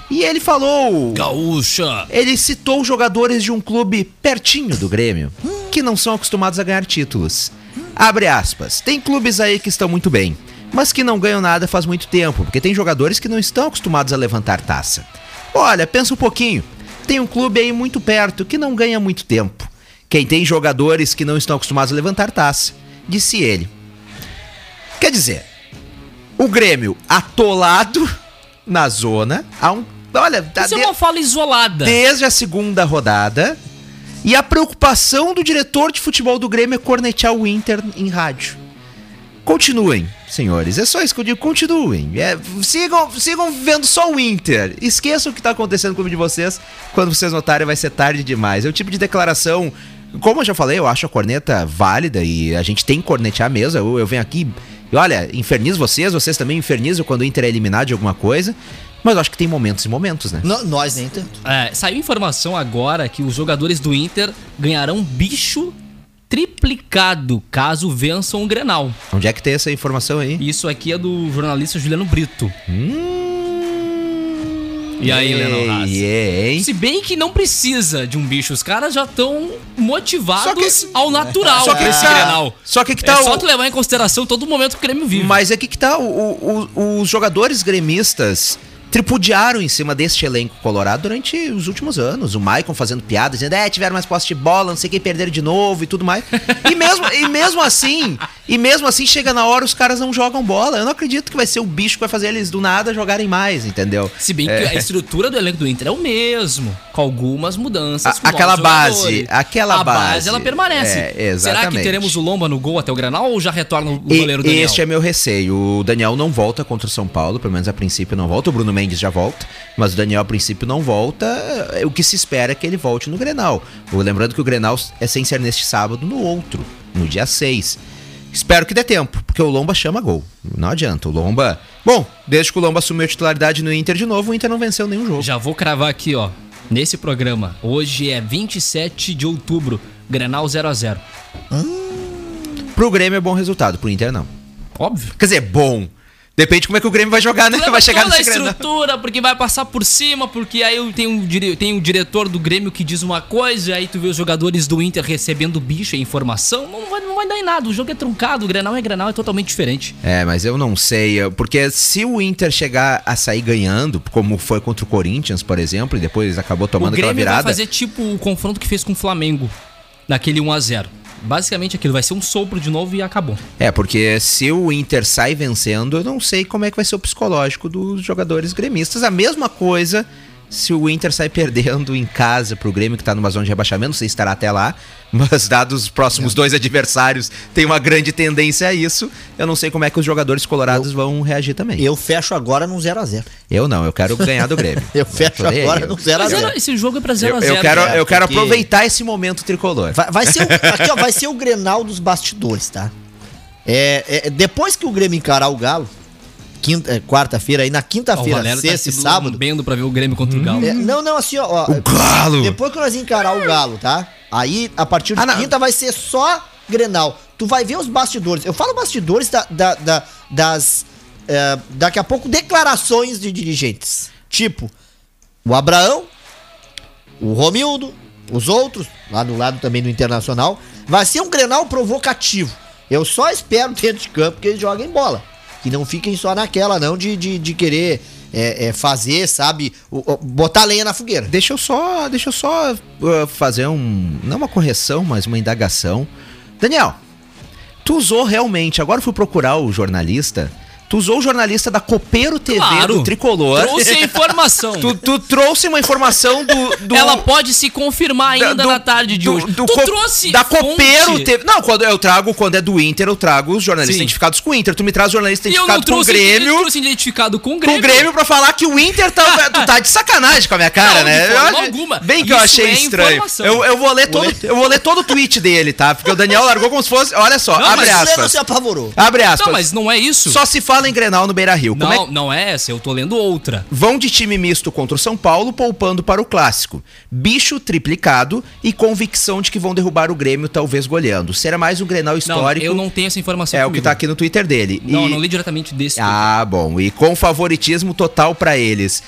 E ele falou. Gaúcha! Ele citou jogadores de um clube pertinho do Grêmio, que não são acostumados a ganhar títulos. Abre aspas. Tem clubes aí que estão muito bem, mas que não ganham nada faz muito tempo, porque tem jogadores que não estão acostumados a levantar taça. Olha, pensa um pouquinho. Tem um clube aí muito perto que não ganha muito tempo. Quem tem jogadores que não estão acostumados a levantar taça, disse ele. Quer dizer, o Grêmio atolado na zona, há um. Olha, tá Isso é de- uma fala isolada. desde a segunda rodada. E a preocupação do diretor de futebol do Grêmio é cornetear o Inter em rádio. Continuem, senhores. É só isso que eu digo. Continuem. É, sigam, sigam vendo só o Inter. Esqueçam o que está acontecendo com o clube de vocês. Quando vocês notarem, vai ser tarde demais. É o tipo de declaração. Como eu já falei, eu acho a corneta válida e a gente tem que cornetear mesmo. Eu, eu venho aqui e olha, infernizo vocês, vocês também infernizam quando o Inter é eliminado de alguma coisa. Mas eu acho que tem momentos e momentos, né? No- nós nem tanto. É, saiu informação agora que os jogadores do Inter ganharão bicho triplicado caso vençam o Grenal. Onde é que tem essa informação aí? Isso aqui é do jornalista Juliano Brito. E aí, Lennon Haas? É, hein? Se bem que não precisa de um bicho, os caras já estão motivados Só esse- ao natural Só que pra esse tá- Grenal. só que que tá é só o- tu levar em consideração todo o momento que o Grêmio vive. Mas é que que tá, o- o- o- os jogadores gremistas tripudiaram em cima deste elenco colorado durante os últimos anos. O Maicon fazendo piadas, dizendo, é, tiveram mais posse de bola, não sei quem perderam de novo e tudo mais. E mesmo, e mesmo assim, e mesmo assim, chega na hora, os caras não jogam bola. Eu não acredito que vai ser o bicho que vai fazer eles do nada jogarem mais, entendeu? Se bem É. que a estrutura do elenco do Inter é o mesmo, com algumas mudanças. A- aquela base, aquela a base. ela permanece. É, Será que teremos o Lomba no gol até o Granal ou já retorna o E- goleiro Daniel? Este é meu receio. O Daniel não volta contra o São Paulo, pelo menos a princípio não volta. O Bruno Mendes já volta, mas o Daniel a princípio não volta. É, O que se espera é que ele volte no Grenal. Lembrando que o Grenal é sem ser neste sábado, no outro, no dia 6. Espero que dê tempo, porque o Lomba chama gol. Não adianta. O Lomba. Bom, desde que o Lomba assumiu a titularidade no Inter de novo, o Inter não venceu nenhum jogo. Já vou cravar aqui, ó. Nesse programa. Hoje é 27 de outubro. Grenal 0 a 0 Pro Grêmio é bom resultado, pro Inter não. Óbvio. Quer dizer, bom. Depende como é que o Grêmio vai jogar, né? Leva Vai chegar toda a nesse Grenal. estrutura, porque vai passar por cima, porque aí tenho um, tem um diretor do Grêmio que diz uma coisa, aí tu vê os jogadores do Inter recebendo bicho e informação, não vai, não vai dar em nada, o jogo é truncado, o Grenal é Grenal, é totalmente diferente. É, mas eu não sei, porque se o Inter chegar a sair ganhando, como foi contra o Corinthians, por exemplo, e depois acabou tomando aquela Grêmio vai virada. fazer tipo o confronto que fez com o Flamengo, naquele 1x0. Basicamente aquilo, vai ser um sopro de novo e acabou. É, porque se o Inter sai vencendo, eu não sei como é que vai ser o psicológico dos jogadores gremistas. A mesma coisa se o Inter sai perdendo em casa pro Grêmio, que tá numa zona de rebaixamento, não sei se estará até lá, mas dados os próximos dois adversários, tem uma grande tendência a isso. Eu não sei como é que os jogadores colorados vão reagir também. Eu, Eu fecho agora num 0x0. não, eu quero ganhar do Grêmio. Eu fecho agora eu- num Mas 0x0. era- esse jogo é pra Eu, 0x0. eu quero, eu quero porque- aproveitar esse momento tricolor. Vai, vai ser o, aqui, ó, vai ser o Grenal dos bastidores, tá? É, é, depois que o Grêmio encarar o Galo, quinta, é, quarta-feira, aí na quinta-feira, tá sexta se e sábado. lambendo pra ver o Grêmio contra o Galo. é, não, não, assim, ó. ó, O Galo! Depois que nós encarar o Galo, tá? Aí, a partir de Ah, quinta, vai ser só Grenal. Tu vai ver os bastidores. Eu falo bastidores da, da- da- das. é, daqui a pouco, declarações de dirigentes. Tipo, o Abraão, o Romildo, os outros, lá do lado também do Internacional. Vai ser um Grenal provocativo. Eu só espero dentro de campo que eles joguem bola. Que não fiquem só naquela, não, de, de, de querer é, é, fazer, sabe, botar lenha na fogueira. Deixa eu só, deixa eu só uh, fazer um, não uma correção, mas uma indagação. Daniel, tu usou realmente, agora eu fui procurar o jornalista, tu usou o jornalista da Copeiro TV Claro. do Tricolor. Trouxe a informação. tu, tu trouxe uma informação do... do Ela pode se confirmar ainda da- do- na tarde de do- hoje. do tu co- trouxe da Copeiro fonte. TV. Não, quando eu trago, quando é do Inter, eu trago os jornalistas Sim. identificados com o Inter. Tu me traz jornalista eu identificado com o trouxe, eu Grêmio. trouxe identificado com o Com Grêmio. o Grêmio pra falar que o Inter tá. tu tá de sacanagem com a minha cara, Não, né? de forma Eu alguma. Bem que eu Isso achei é estranho. informação. Eu, eu vou ler todo, eu vou ler todo o tweet dele, tá? Porque o Daniel largou como se fosse. Olha só, Não, abre Mas você não aspas. se apavorou. Abre aspas. Não, mas não é isso. Só se fala em Grenal no Beira Rio. Como é Não, não é essa, eu tô lendo outra. Vão de time misto contra o São Paulo, poupando para o clássico. Bicho triplicado e convicção de que vão derrubar o Grêmio, talvez goleando. Será mais um Grenal Não, histórico. eu não tenho essa informação é o que comigo. tá aqui no Twitter dele. Não, E- não li diretamente desse. Ah, bom. E com favoritismo total pra eles.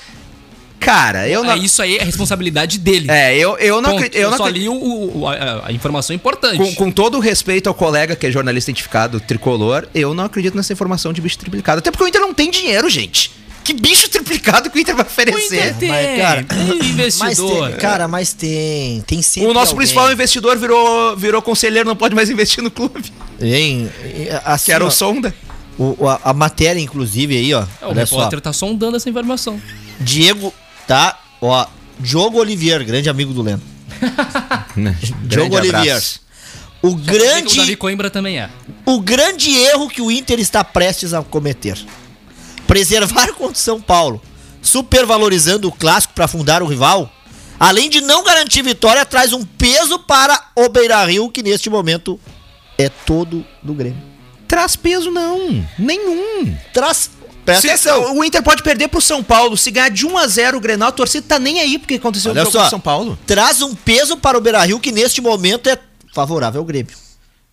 Cara, eu não. É, isso aí é responsabilidade dele. É, eu, eu não acredito. Eu não só acredito. li o- o- a, a informação importante. Com, com todo o respeito ao colega que é jornalista identificado tricolor, eu não acredito nessa informação de bicho triplicado. Até porque o Inter não tem dinheiro, gente. Que bicho triplicado que o Inter vai o oferecer? Inter tem, Mas, cara, tem Mas investidor. tem, cara, mas tem. Tem sempre. O nosso alguém. principal investidor virou, virou conselheiro, não pode mais investir no clube. Hein? Assim, Que era ó, o Sonda. o- a, a matéria, inclusive, aí, ó. É, o olha só. repórter tá sondando essa informação. Diego, tá? Ó, Diogo Olivier, grande amigo do Leno. Diogo Grande Olivier. abraço. O O Davi grande, Coimbra também é. o grande erro que o Inter está prestes a cometer. Preservar contra o São Paulo, supervalorizando o clássico para afundar o rival, além de não garantir vitória, traz um peso para o Beira-Rio, que neste momento é todo do Grêmio. Traz peso, não. Nenhum. Traz. Presta Se- atenção. o Inter pode perder pro São Paulo. Se ganhar de 1 a 0 o Grenal, a torcida tá nem aí porque aconteceu Olha o jogo só. com São Paulo. Traz um peso para o Beira-Rio, que neste momento é favorável ao Grêmio.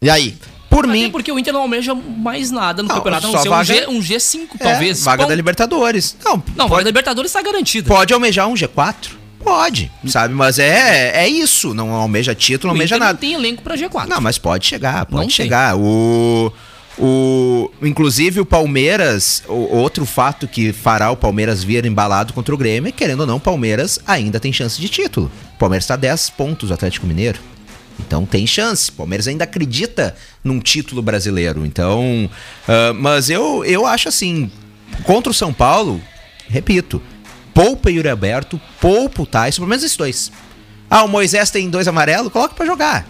E aí? Por Até mim, porque o Inter não almeja mais nada no Não, campeonato, a só não ser vaga- um, G, um G5, é, talvez. vaga Bom, da Libertadores. Não, Não, vaga pode, da Libertadores tá garantida. pode almejar um G4? Pode, sabe? Mas é, é isso. Não almeja título, não o almeja Inter nada. não tem elenco pra G4. Não, mas pode chegar, pode Não tem. chegar. O, o, inclusive o Palmeiras, o, outro fato que fará o Palmeiras vir embalado contra o Grêmio, é, querendo ou não, o Palmeiras ainda tem chance de título. O Palmeiras está 10 pontos, o Atlético Mineiro. Então tem chance. O Palmeiras ainda acredita num título brasileiro. Então, ah, mas eu, eu acho assim, contra o São Paulo, repito, poupa Yuri Alberto, poupa o Tyson, pelo menos esses dois. Ah, o Moisés tem dois amarelos, coloca pra jogar.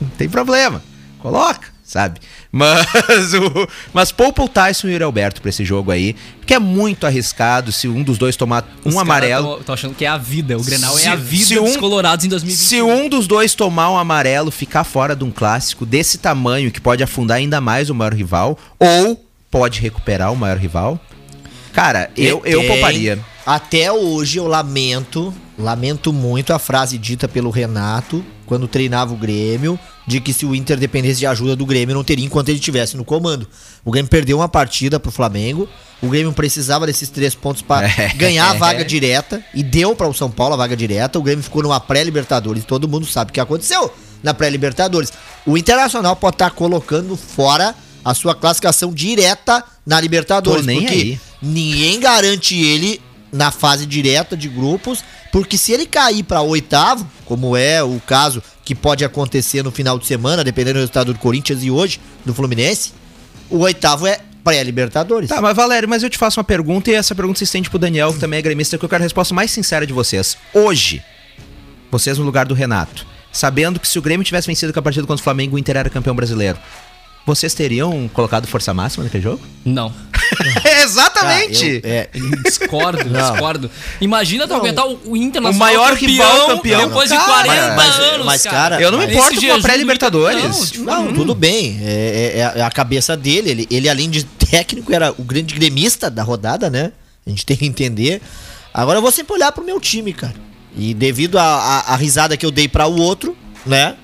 Não tem problema. Coloca, sabe? Mas o mas poupa o Tyson e o Alberto pra esse jogo aí, porque é muito arriscado se um dos dois tomar um Os caras amarelo. Tô, tô achando que é a vida. O Grenal Se- é a vida se dos um- colorados em 2020. Se um dos dois tomar um amarelo, ficar fora de um clássico desse tamanho que pode afundar ainda mais o maior rival, ou pode recuperar o maior rival, cara, eu, eu pouparia. Até hoje eu lamento, lamento muito a frase dita pelo Renato quando treinava o Grêmio, de que se o Inter dependesse de ajuda do Grêmio, não teria enquanto ele estivesse no comando. O Grêmio perdeu uma partida pro Flamengo, o Grêmio precisava desses três pontos para ganhar a vaga direta, e deu para o São Paulo a vaga direta. O Grêmio ficou numa pré-Libertadores, todo mundo sabe o que aconteceu na pré-Libertadores. O Internacional pode estar colocando fora a sua classificação direta na Libertadores, Tô nem porque aí. ninguém garante ele na fase direta de grupos, porque se ele cair para oitavo, como é o caso que pode acontecer no final de semana, dependendo do resultado do Corinthians e hoje do Fluminense, o oitavo é pré-libertadores. Tá, mas Valério, mas eu te faço uma pergunta e essa pergunta se estende pro Daniel, que também é gremista, que eu quero a resposta mais sincera de vocês. Hoje, vocês no lugar do Renato, sabendo que se o Grêmio tivesse vencido com a partida contra o Flamengo, o Inter era campeão brasileiro, vocês teriam colocado força máxima naquele jogo? Não. Exatamente! Ah, eu- é, Discordo, Não. discordo. Imagina tu aguentar o, o Internacional O maior rival campeão. depois de Cara, 40 mas- anos, mas, cara, eu não me importo com a pré-Libertadores. Não, tipo, Não, tudo bem. É, é- é a cabeça dele. Ele, ele, além de técnico, era o grande gremista da rodada, né? A gente tem que entender. Agora eu vou sempre olhar pro meu time, cara. E devido à risada que eu dei pra o outro, né?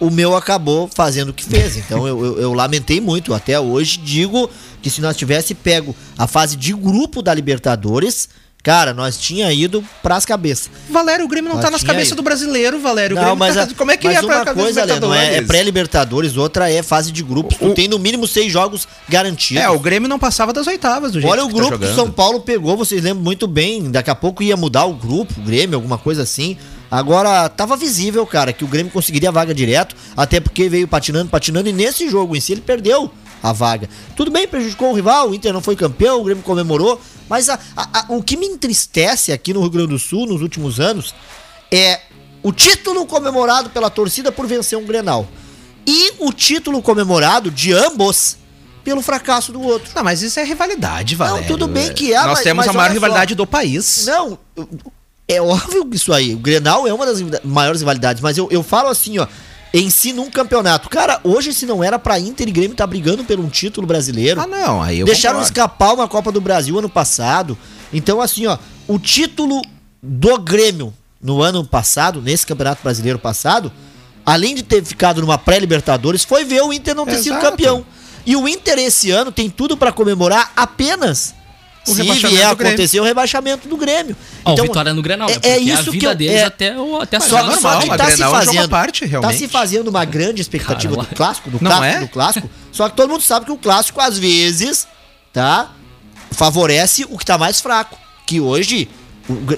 O meu acabou fazendo o que fez. Então eu, eu- eu lamentei muito. Até hoje digo que se nós tivesse pego a fase de grupo da Libertadores, cara, nós tinha ido pras cabeças. Valério, o Grêmio não Mas tá nas cabeças aí. do brasileiro, Valério. O Não, Grêmio mas, tá- a- como é que mas ia pra uma cabeça coisa, Lê, não é, é Libertadores? pré-Libertadores, outra é fase de grupos. Tu O- tem no mínimo seis jogos garantidos. É, o Grêmio não passava das oitavas do jeito Olha o que grupo tá que o. São Paulo pegou, vocês lembram muito bem. Daqui a pouco ia mudar o grupo, o Grêmio, alguma coisa assim. Agora, tava visível, cara, que o Grêmio conseguiria a vaga direto, até porque veio patinando, patinando, e nesse jogo em si ele perdeu a vaga. Tudo bem, prejudicou o rival, o Inter não foi campeão, o Grêmio comemorou, mas a- a- a- o que me entristece aqui no Rio Grande do Sul nos últimos anos é o título comemorado pela torcida por vencer um Grenal. E o título comemorado de ambos pelo fracasso do outro. Não, mas isso é rivalidade, Valério. tudo bem que é, Nós mas- temos mas a maior rivalidade só. do país. Não, é óbvio que isso aí. O Grenal é uma das maiores rivalidades, mas eu, eu falo assim, ó. Em si, num campeonato. Cara, hoje, se não era pra Inter e Grêmio tá brigando por um título brasileiro. Ah, não, aí eu Deixaram concordo. escapar uma Copa do Brasil ano passado. Então, assim, ó, o título do Grêmio no ano passado, nesse Campeonato Brasileiro passado, além de ter ficado numa pré-Libertadores, foi ver o Inter não ter sido Exato. campeão. E o Inter esse ano tem tudo pra comemorar apenas O se rebaixamento vier do Grêmio. acontecer o rebaixamento do Grêmio. Ó, vitória no Grenal, né? é, Porque é a isso vida que eu, deles é, até, o- até a só, é normal, que mas tá se Grenal é fazendo, parte, tá realmente. se fazendo uma grande expectativa Cara, do clássico, do não clássico, é? do clássico. Só que todo mundo sabe que o clássico às vezes, tá, favorece o que tá mais fraco, que hoje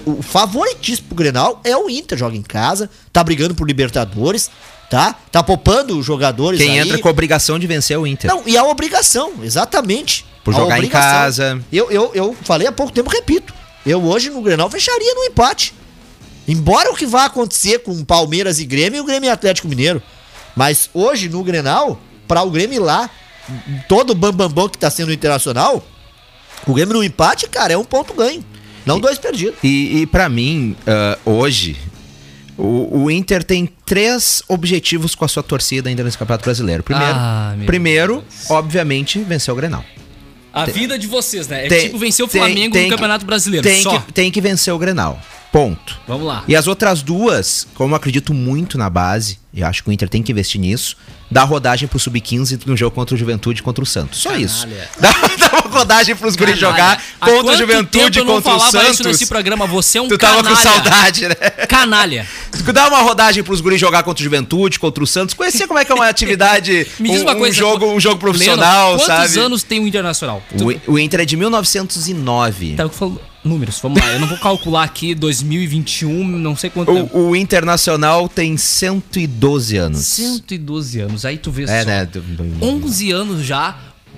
o, o favoritíssimo pro Grenal é o Inter, joga em casa, tá brigando por Libertadores, tá? Tá poupando os jogadores Quem aí. entra com a obrigação de vencer é o Inter. Não, e a obrigação, exatamente. Por jogar em casa. Eu, eu, eu falei há pouco tempo, repito. Eu hoje no Grenal fecharia no empate. Embora o que vai acontecer com Palmeiras e Grêmio e o Grêmio e Atlético Mineiro. Mas hoje no Grenal, para o Grêmio ir lá, todo o bambambam que tá sendo internacional, o Grêmio no empate, cara, é um ponto ganho. Não dois perdidos. E, e para mim, ah, hoje, o, o Inter tem três objetivos com a sua torcida ainda nesse Campeonato Brasileiro. Primeiro, Ah, primeiro obviamente, vencer o Grenal. A vida de vocês, né? É Tem- tipo vencer o tem- Flamengo tem no que- Campeonato Brasileiro. Tem só. que, tem que vencer o Grenal. Ponto. Vamos lá. E as outras duas, como eu acredito muito na base, e acho que o Inter tem que investir nisso, dá rodagem pro Sub-15 no jogo contra o Juventude e contra o Santos. Só isso. Dá, dá rodagem pros guris Canalha. jogar contra o Juventude eu não contra o falava Santos. isso nesse programa. Você é um Tu tava com canalha. saudade, né? Canalha. Dá uma rodagem pros guris jogar contra o Juventude, contra o Santos. Conhecer como é que é uma atividade, Me diz um, uma um coisa. jogo, um jogo profissional, quantos sabe? anos tem o Internacional? O, o Inter é de 1909. Tá, eu falo números, vamos lá. Eu não vou calcular aqui 2021, não sei quanto tempo. O, o Internacional tem 112 anos. 112 anos. Aí tu vê É, só. né? do- do- 11 anos já,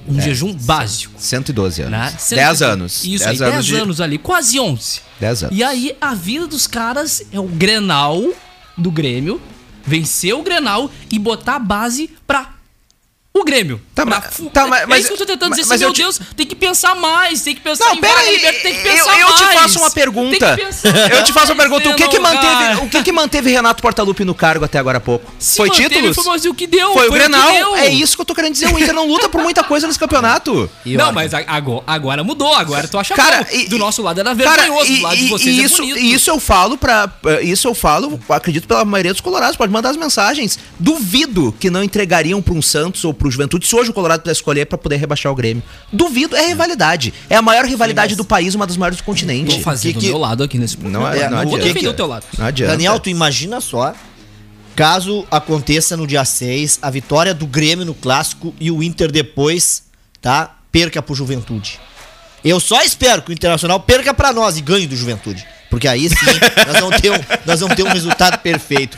um jejum básico. 112 anos. Né? 10 anos. Isso 10 aí, 10 anos anos, de- ali, quase 11. 10 anos. E aí a vida dos caras é o Grenal do Grêmio, vencer o Grenal e botar a base pra o Grêmio. Tá, pra tá, mas- é mas- isso que eu tô tentando mas- dizer. mas assim, eu meu te- Deus, tem que pensar mais, tem que pensar Não, em pera aí, liberta, tem que eu, pensar eu te mais. faço uma pergunta. Eu te faço uma pergunta. O que que manteve, cara. o que que manteve Renato Portaluppi no cargo até agora há pouco? Se foi manteve, títulos? Foi, mas o que deu? Foi o que Grenal. É isso que eu tô querendo dizer. O Inter não luta por muita coisa nesse campeonato. E não, olha, mas agora, agora mudou, agora tu acha Cara, bom. e- Do nosso lado era Cara, vergonhoso, e, do lado de e- vocês e é isso, bonito. e isso eu falo para isso eu falo, acredito pela maioria dos colorados, pode mandar as mensagens. Duvido que não entregariam para um Santos ou para o Juventude se hoje o Colorado pudesse escolher para poder rebaixar o Grêmio. Duvido, é rivalidade. É a maior rivalidade do país, uma das maiores do continente. Vou fazer que do que- meu lado aqui nesse Não é- não o Vou defender que- o teu lado. Não adianta. Daniel, tu imagina só, caso aconteça no dia 6, a vitória do Grêmio no clássico e o Inter depois, tá? Perca pro Juventude. Eu só espero que o Internacional perca pra nós e ganhe do Juventude. Porque aí sim, nós vamos ter um, nós vamos ter um resultado perfeito.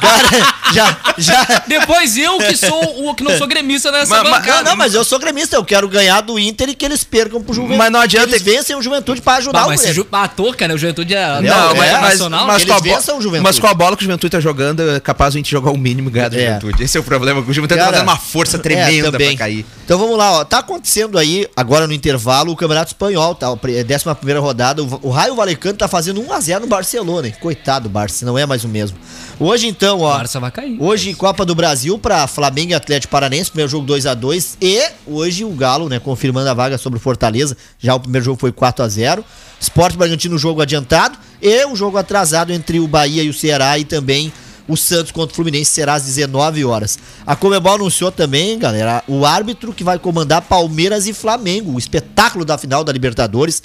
Cara, já, já, Depois eu que sou o que não sou gremista nessa Mas- mas- bancada. Não, não, mas eu sou gremista, eu quero ganhar do Inter e que eles percam pro Juventude. Mas não adianta- Que eles vencem o Juventude pra ajudar Bah, o mas se Grêmio. ju- ah, toca, né? O Juventude é Não, Não, é, mas, mas, nacional. mas, que com a eles bo- vençam o Juventude. mas com a bola que o Juventude tá jogando, é capaz a gente jogar o mínimo e ganhar do É. Juventude. Esse é o problema. O Juventude tá Cara, fazendo uma força é, tremenda também. pra cair. Então vamos lá, ó. Tá acontecendo aí, agora no intervalo, o Campeonato Espanhol, tá? A 11 primeira rodada. O, o Raio Valecano tá fazendo 1x0 no Barcelona, hein? Coitado do Barça, não é mais o mesmo. Hoje então, ó. Barça vai cair. Hoje, Copa do Brasil pra Flamengo e Atlético Paranense, primeiro jogo 2 a 2 E hoje o Galo, né, confirmando a vaga sobre o Fortaleza. Já o primeiro jogo foi 4 a 0 Sport Bragantino, jogo adiantado. E o jogo atrasado entre o Bahia e o Ceará e também o Santos contra o Fluminense será às 19 horas. A Comebol anunciou também, galera, o árbitro que vai comandar Palmeiras e Flamengo, o espetáculo da final da Libertadores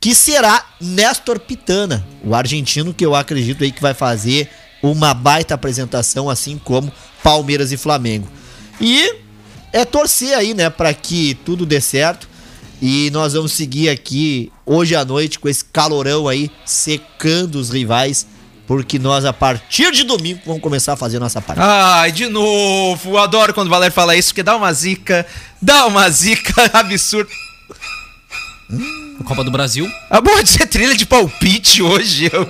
que será Néstor Pitana, o argentino que eu acredito aí que vai fazer uma baita apresentação, assim como Palmeiras e Flamengo. E é torcer aí, né, para que tudo dê certo. E nós vamos seguir aqui hoje à noite com esse calorão aí, secando os rivais, porque nós a partir de domingo vamos começar a fazer nossa parte. Ai, de novo. Eu adoro quando o Valério fala isso, porque dá uma zica. Dá uma zica absurda. Copa do Brasil. Ah, bom de ser trilha de palpite hoje. Eu...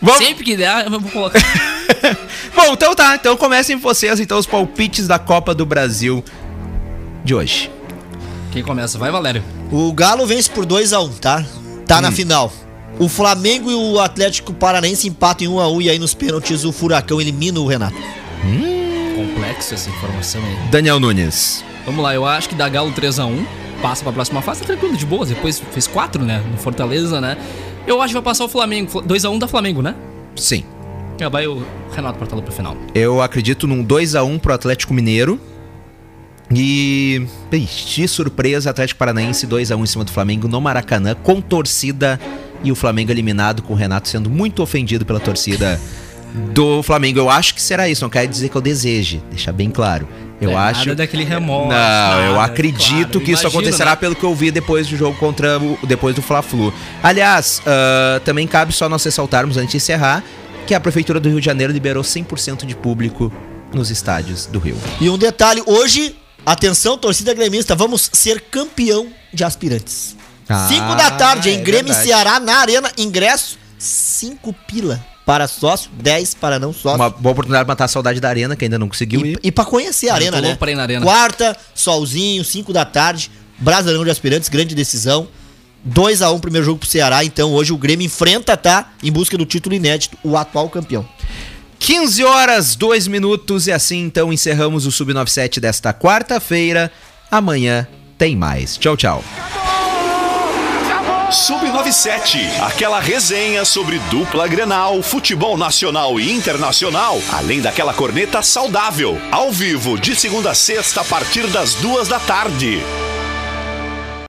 Vamos... Sempre que der, eu vou colocar. Bom, então tá. Então comecem vocês, então, os palpites da Copa do Brasil de hoje. Quem começa? Vai, Valério. O Galo vence por 2 a 1 tá? Tá na final. O Flamengo e o Atlético Paranense empatam em 1 a 1 e aí nos pênaltis o Furacão elimina o Renato. Complexo essa informação aí. Daniel Nunes. Vamos lá, eu acho que dá Galo 3x1. Passa pra próxima fase, tá tranquilo, de boas. Depois fez 4, né? No Fortaleza, né? Eu acho que vai passar o Flamengo. 2x1 da Flamengo, né? Sim. Já vai o Renato Portalo pro final. Eu acredito num 2x1 pro Atlético Mineiro. E. De surpresa, Atlético Paranaense 2x1 em cima do Flamengo no Maracanã, com torcida. E o Flamengo eliminado, com o Renato sendo muito ofendido pela torcida do Flamengo. Eu acho que será isso, não quer dizer que eu deseje, deixar bem claro. Eu É, acho. Nada daquele remorso. Não, eu nada, acredito claro, que isso imagino, acontecerá né? pelo que eu vi depois do jogo contra o. depois do Fla-Flu. Aliás, ah, também cabe só nós ressaltarmos antes de encerrar que a Prefeitura do Rio de Janeiro liberou 100% de público nos estádios do Rio. E um detalhe, hoje, atenção, torcida gremista, vamos ser campeão de aspirantes. Ah, 5 da tarde, em é Grêmio e verdade. Ceará, na Arena, ingresso, 5 pila para sócio, 10 para não sócio. Uma boa oportunidade de matar a saudade da Arena, que ainda não conseguiu E, ir. e pra conhecer a arena, né? arena. Quarta, solzinho, 5 da tarde, Brasileirão de Aspirantes, grande decisão. 2 a 1 primeiro jogo pro Ceará, então hoje o Grêmio enfrenta, tá? Em busca do título inédito, o atual campeão. 15 horas, 2 minutos, e assim então encerramos o Sub-97 desta quarta-feira. Amanhã tem mais. Tchau, tchau. Sub-97, aquela resenha sobre dupla Grenal, futebol nacional e internacional, além daquela corneta saudável, ao vivo de segunda a sexta a partir das duas da tarde.